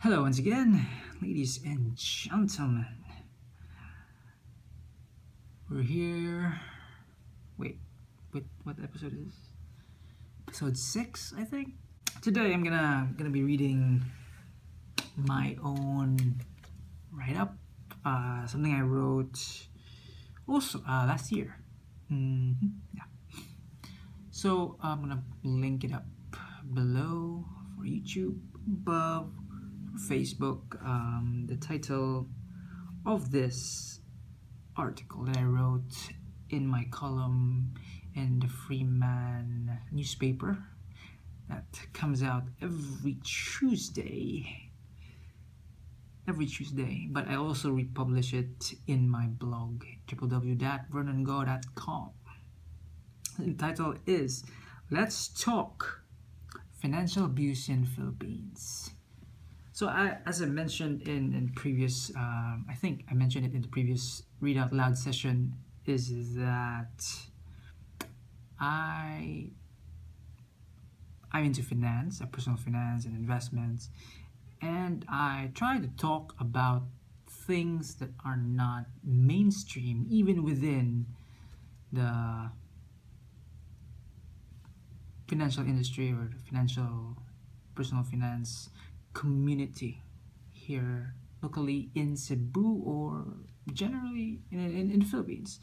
Hello once again, ladies and gentlemen. We're here. Wait, wait, what episode is? Episode six, I think. Today I'm gonna gonna be reading my own write up. Uh, something I wrote also uh, last year. hmm Yeah. So I'm gonna link it up below for YouTube, above Facebook. Um, the title of this article that I wrote in my column in the Freeman newspaper that comes out every Tuesday. Every Tuesday, but I also republish it in my blog www.vernongo.com. The title is Let's Talk Financial Abuse in Philippines. So, I, as I mentioned in, in previous, um, I think I mentioned it in the previous read out loud session, is that I I'm into finance, personal finance and investments, and I try to talk about things that are not mainstream, even within the financial industry or financial personal finance community here locally in Cebu or generally in, in, in the Philippines.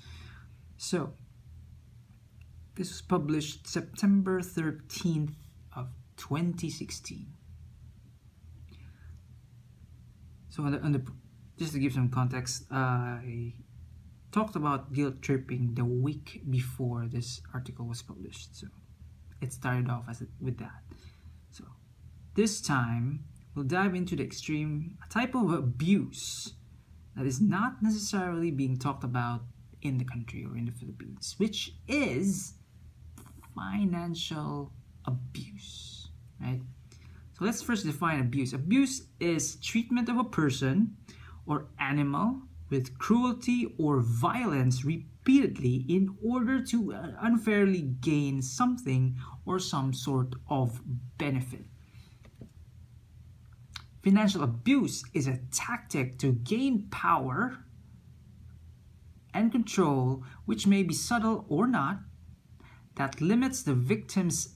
So, this was published September 13th of 2016. So, on the, on the, just to give some context, I talked about guilt tripping the week before this article was published. So, it started off as with that. So, this time we'll dive into the extreme type of abuse that is not necessarily being talked about in the country or in the Philippines, which is financial abuse, right? So let's first define abuse. Abuse is treatment of a person or animal with cruelty or violence repeatedly in order to uh, unfairly gain something or some sort of benefit. Financial abuse is a tactic to gain power and control, which may be subtle or not, that limits the victim's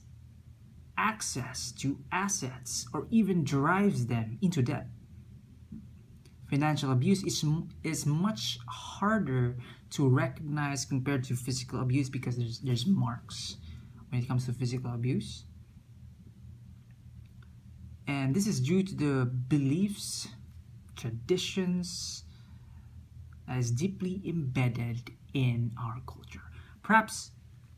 access to assets or even drives them into debt. Financial abuse is, is much harder to recognize compared to physical abuse because there's, there's marks when it comes to physical abuse. And this is due to the beliefs, traditions that is deeply embedded in our culture. Perhaps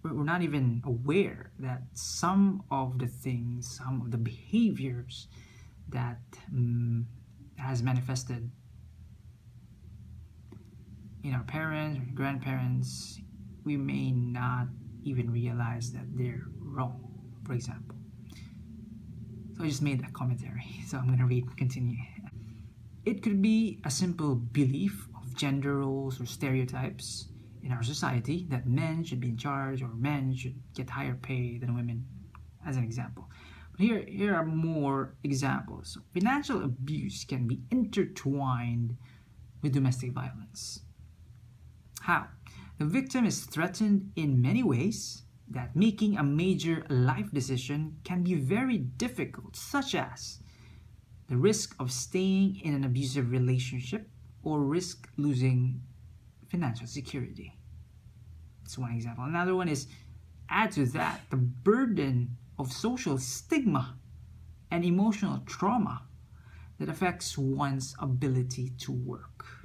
we're not even aware that some of the things, some of the behaviors that um, has manifested in our parents or grandparents, we may not even realize that they're wrong, for example. So I just made that commentary, so I'm gonna read, continue. It could be a simple belief of gender roles or stereotypes in our society that men should be in charge or men should get higher pay than women, as an example. But here, here are more examples. Financial abuse can be intertwined with domestic violence. How? The victim is threatened in many ways that making a major life decision can be very difficult, such as the risk of staying in an abusive relationship or risk losing financial security. That's one example. Another one is add to that the burden of social stigma and emotional trauma that affects one's ability to work.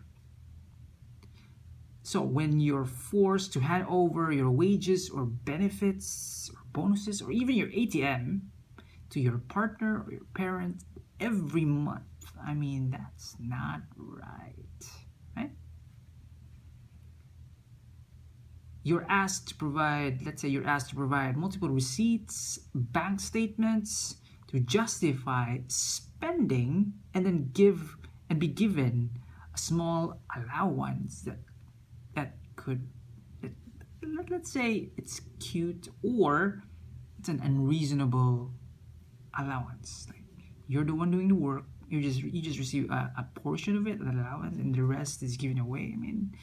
So, when you're forced to hand over your wages or benefits or bonuses or even your ATM to your partner or your parent every month, I mean, that's not right, right? You're asked to provide, let's say, you're asked to provide multiple receipts, bank statements to justify spending and then give and be given a small allowance that could let, let's say it's cute or it's an unreasonable allowance like you're the one doing the work you just you just receive a, a portion of it, an allowance, and the rest is given away. I mean,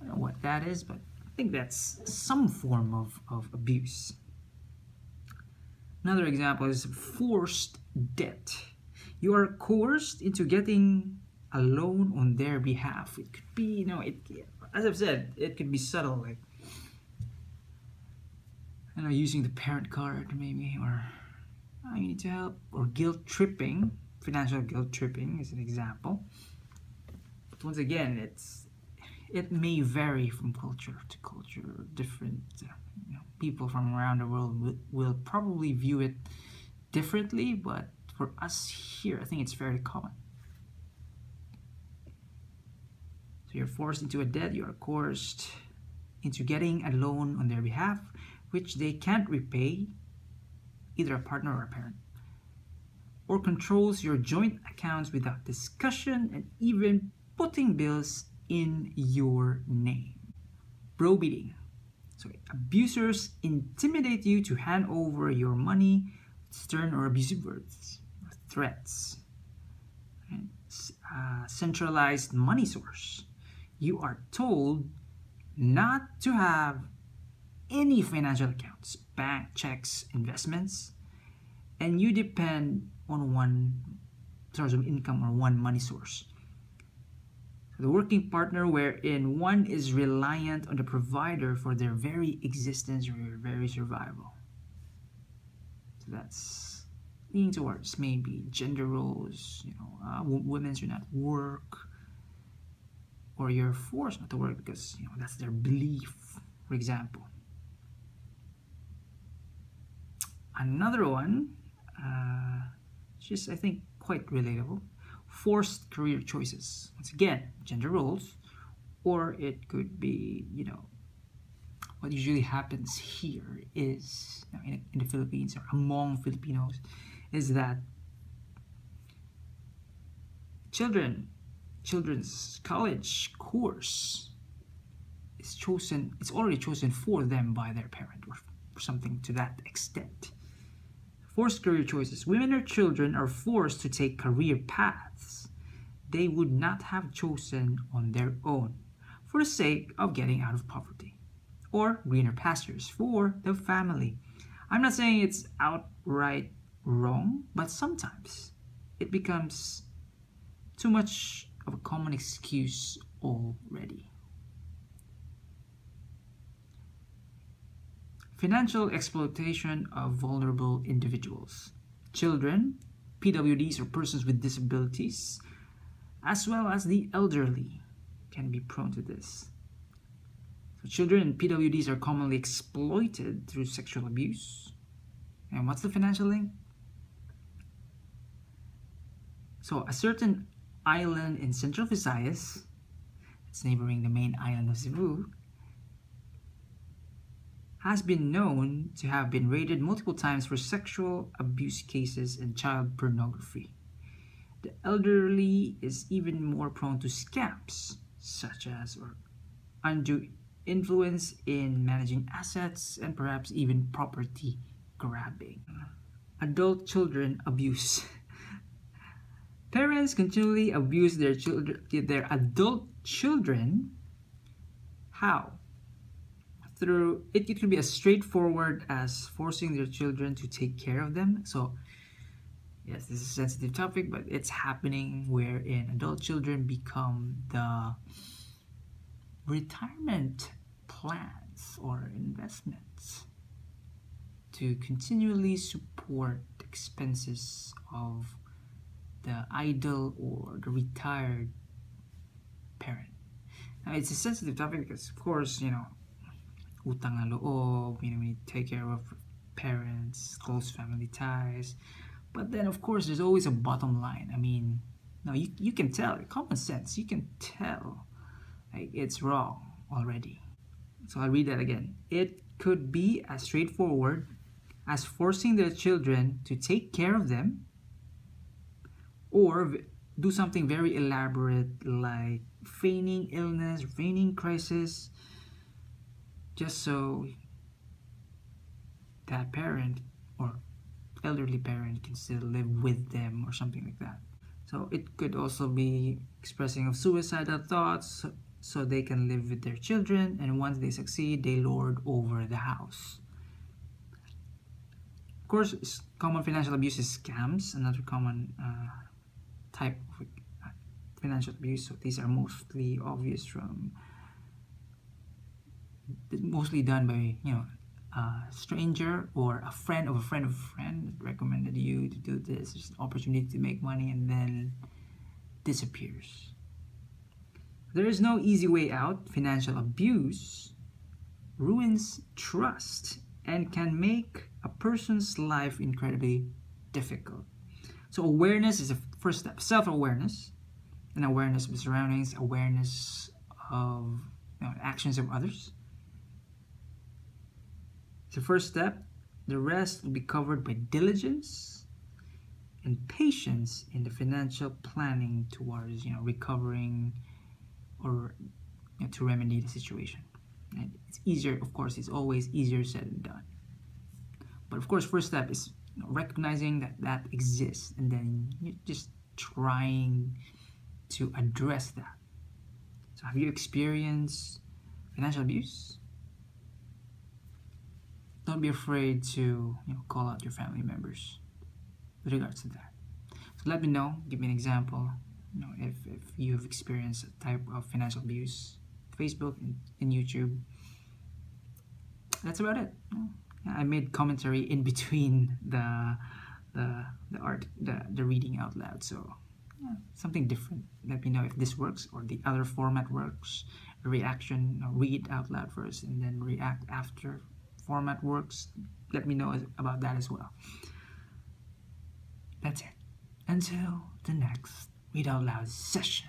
I don't know what that is, but I think that's some form of, of abuse. Another example is forced debt. You are coerced into getting a loan on their behalf. It could be, you know, it as I've said, it could be subtle, like you know, using the parent card maybe, or you need to help, or guilt tripping. Financial guilt tripping is an example. But once again, it's it may vary from culture to culture. Different uh, you know, people from around the world will, will probably view it differently, but for us here, I think it's fairly common. So you're forced into a debt, you are coerced into getting a loan on their behalf, which they can't repay, either a partner or a parent, or controls your joint accounts without discussion and even putting bills in your name. Bro beating. So abusers intimidate you to hand over your money stern or abusive words, or threats. Uh, centralized money source you are told not to have any financial accounts, bank checks, investments, and you depend on one source of income or one money source. The working partner wherein one is reliant on the provider for their very existence or their very survival. So that's leaning towards maybe gender roles, you know, uh, women should not work, or you're forced not to work because you know that's their belief for example. Another one uh, just i think quite relatable. Forced career choices. Once again gender roles or it could be you know what usually happens here is you know, in, in the philippines or among filipinos is that children children's college course is chosen it's already chosen for them by their parent or something to that extent. Forced career choices. Women or children are forced to take career paths they would not have chosen on their own for the sake of getting out of poverty or greener pastures for the family. I'm not saying it's outright wrong but sometimes it becomes too much of a common excuse already. Financial exploitation of vulnerable individuals, children, PWDs or persons with disabilities, as well as the elderly can be prone to this. So children and PWDs are commonly exploited through sexual abuse. And what's the financial link? So a certain island in central Visayas, it's neighboring the main island of Cebu, has been known to have been raided multiple times for sexual abuse cases and child pornography. The elderly is even more prone to scams, such as or undue influence in managing assets and perhaps even property grabbing. Adult children abuse. Parents continually abuse their children, their adult children. How? Through it, could be as straightforward as forcing their children to take care of them. So, yes, this is a sensitive topic, but it's happening wherein adult children become the retirement plans or investments to continually support expenses of the idle or the retired parent. Now, it's a sensitive topic because, of course, you know, utang na loob, you know, we take care of parents, close family ties. But then, of course, there's always a bottom line. I mean, no, you, you can tell, common sense, you can tell like, it's wrong already. So I'll read that again. It could be as straightforward as forcing their children to take care of them or do something very elaborate like feigning illness, feigning crisis, just so that parent or elderly parent can still live with them or something like that. So it could also be expressing of suicidal thoughts so they can live with their children and once they succeed they lord over the house. Of course, common financial abuse is scams, another common uh, type of uh, financial abuse. So these are mostly obvious from mostly done by you know a stranger or a friend of a friend of a friend recommended you to do this. There's an opportunity to make money and then disappears. There is no easy way out. Financial abuse ruins trust and can make a person's life incredibly difficult. So awareness is the first step. Self-awareness, and awareness of surroundings, awareness of you know, actions of others the first step. The rest will be covered by diligence and patience in the financial planning towards you know recovering or you know, to remedy the situation. And it's easier, of course, it's always easier said than done. But of course, first step is know, recognizing that that exists and then just trying to address that. So, have you experienced financial abuse? don't be afraid to you know call out your family members with regards to that so let me know give me an example you know if, if you have experienced a type of financial abuse facebook and, and youtube that's about it i made commentary in between the the the art the, the reading out loud so yeah, something different let me know if this works or the other format works reaction read out loud first and then react after format works, let me know about that as well. That's it. Until the next Read Out Loud session.